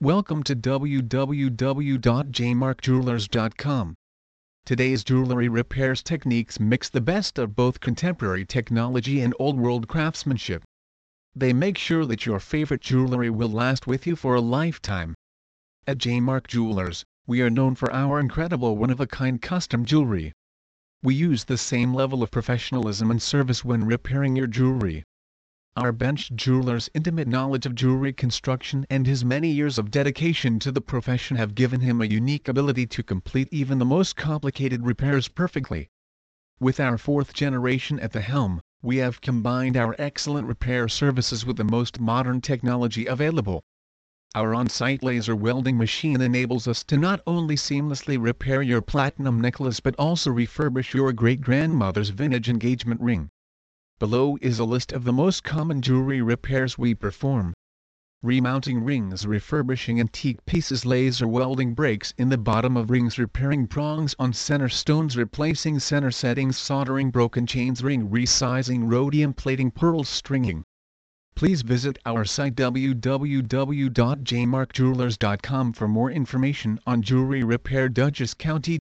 Welcome to www.jmarkjewelers.com. Today's jewelry repairs techniques mix the best of both contemporary technology and old-world craftsmanship. They make sure that your favorite jewelry will last with you for a lifetime. At Jmark Jewelers, we are known for our incredible one-of-a-kind custom jewelry. We use the same level of professionalism and service when repairing your jewelry. Our bench jeweler's intimate knowledge of jewelry construction and his many years of dedication to the profession have given him a unique ability to complete even the most complicated repairs perfectly. With our fourth generation at the helm, we have combined our excellent repair services with the most modern technology available. Our on-site laser welding machine enables us to not only seamlessly repair your platinum necklace but also refurbish your great-grandmother's vintage engagement ring. Below is a list of the most common jewelry repairs we perform. Remounting rings refurbishing antique pieces laser welding breaks in the bottom of rings repairing prongs on center stones replacing center settings soldering broken chains ring resizing rhodium plating pearl stringing. Please visit our site www.jmarkjewelers.com for more information on jewelry repair Dutchess County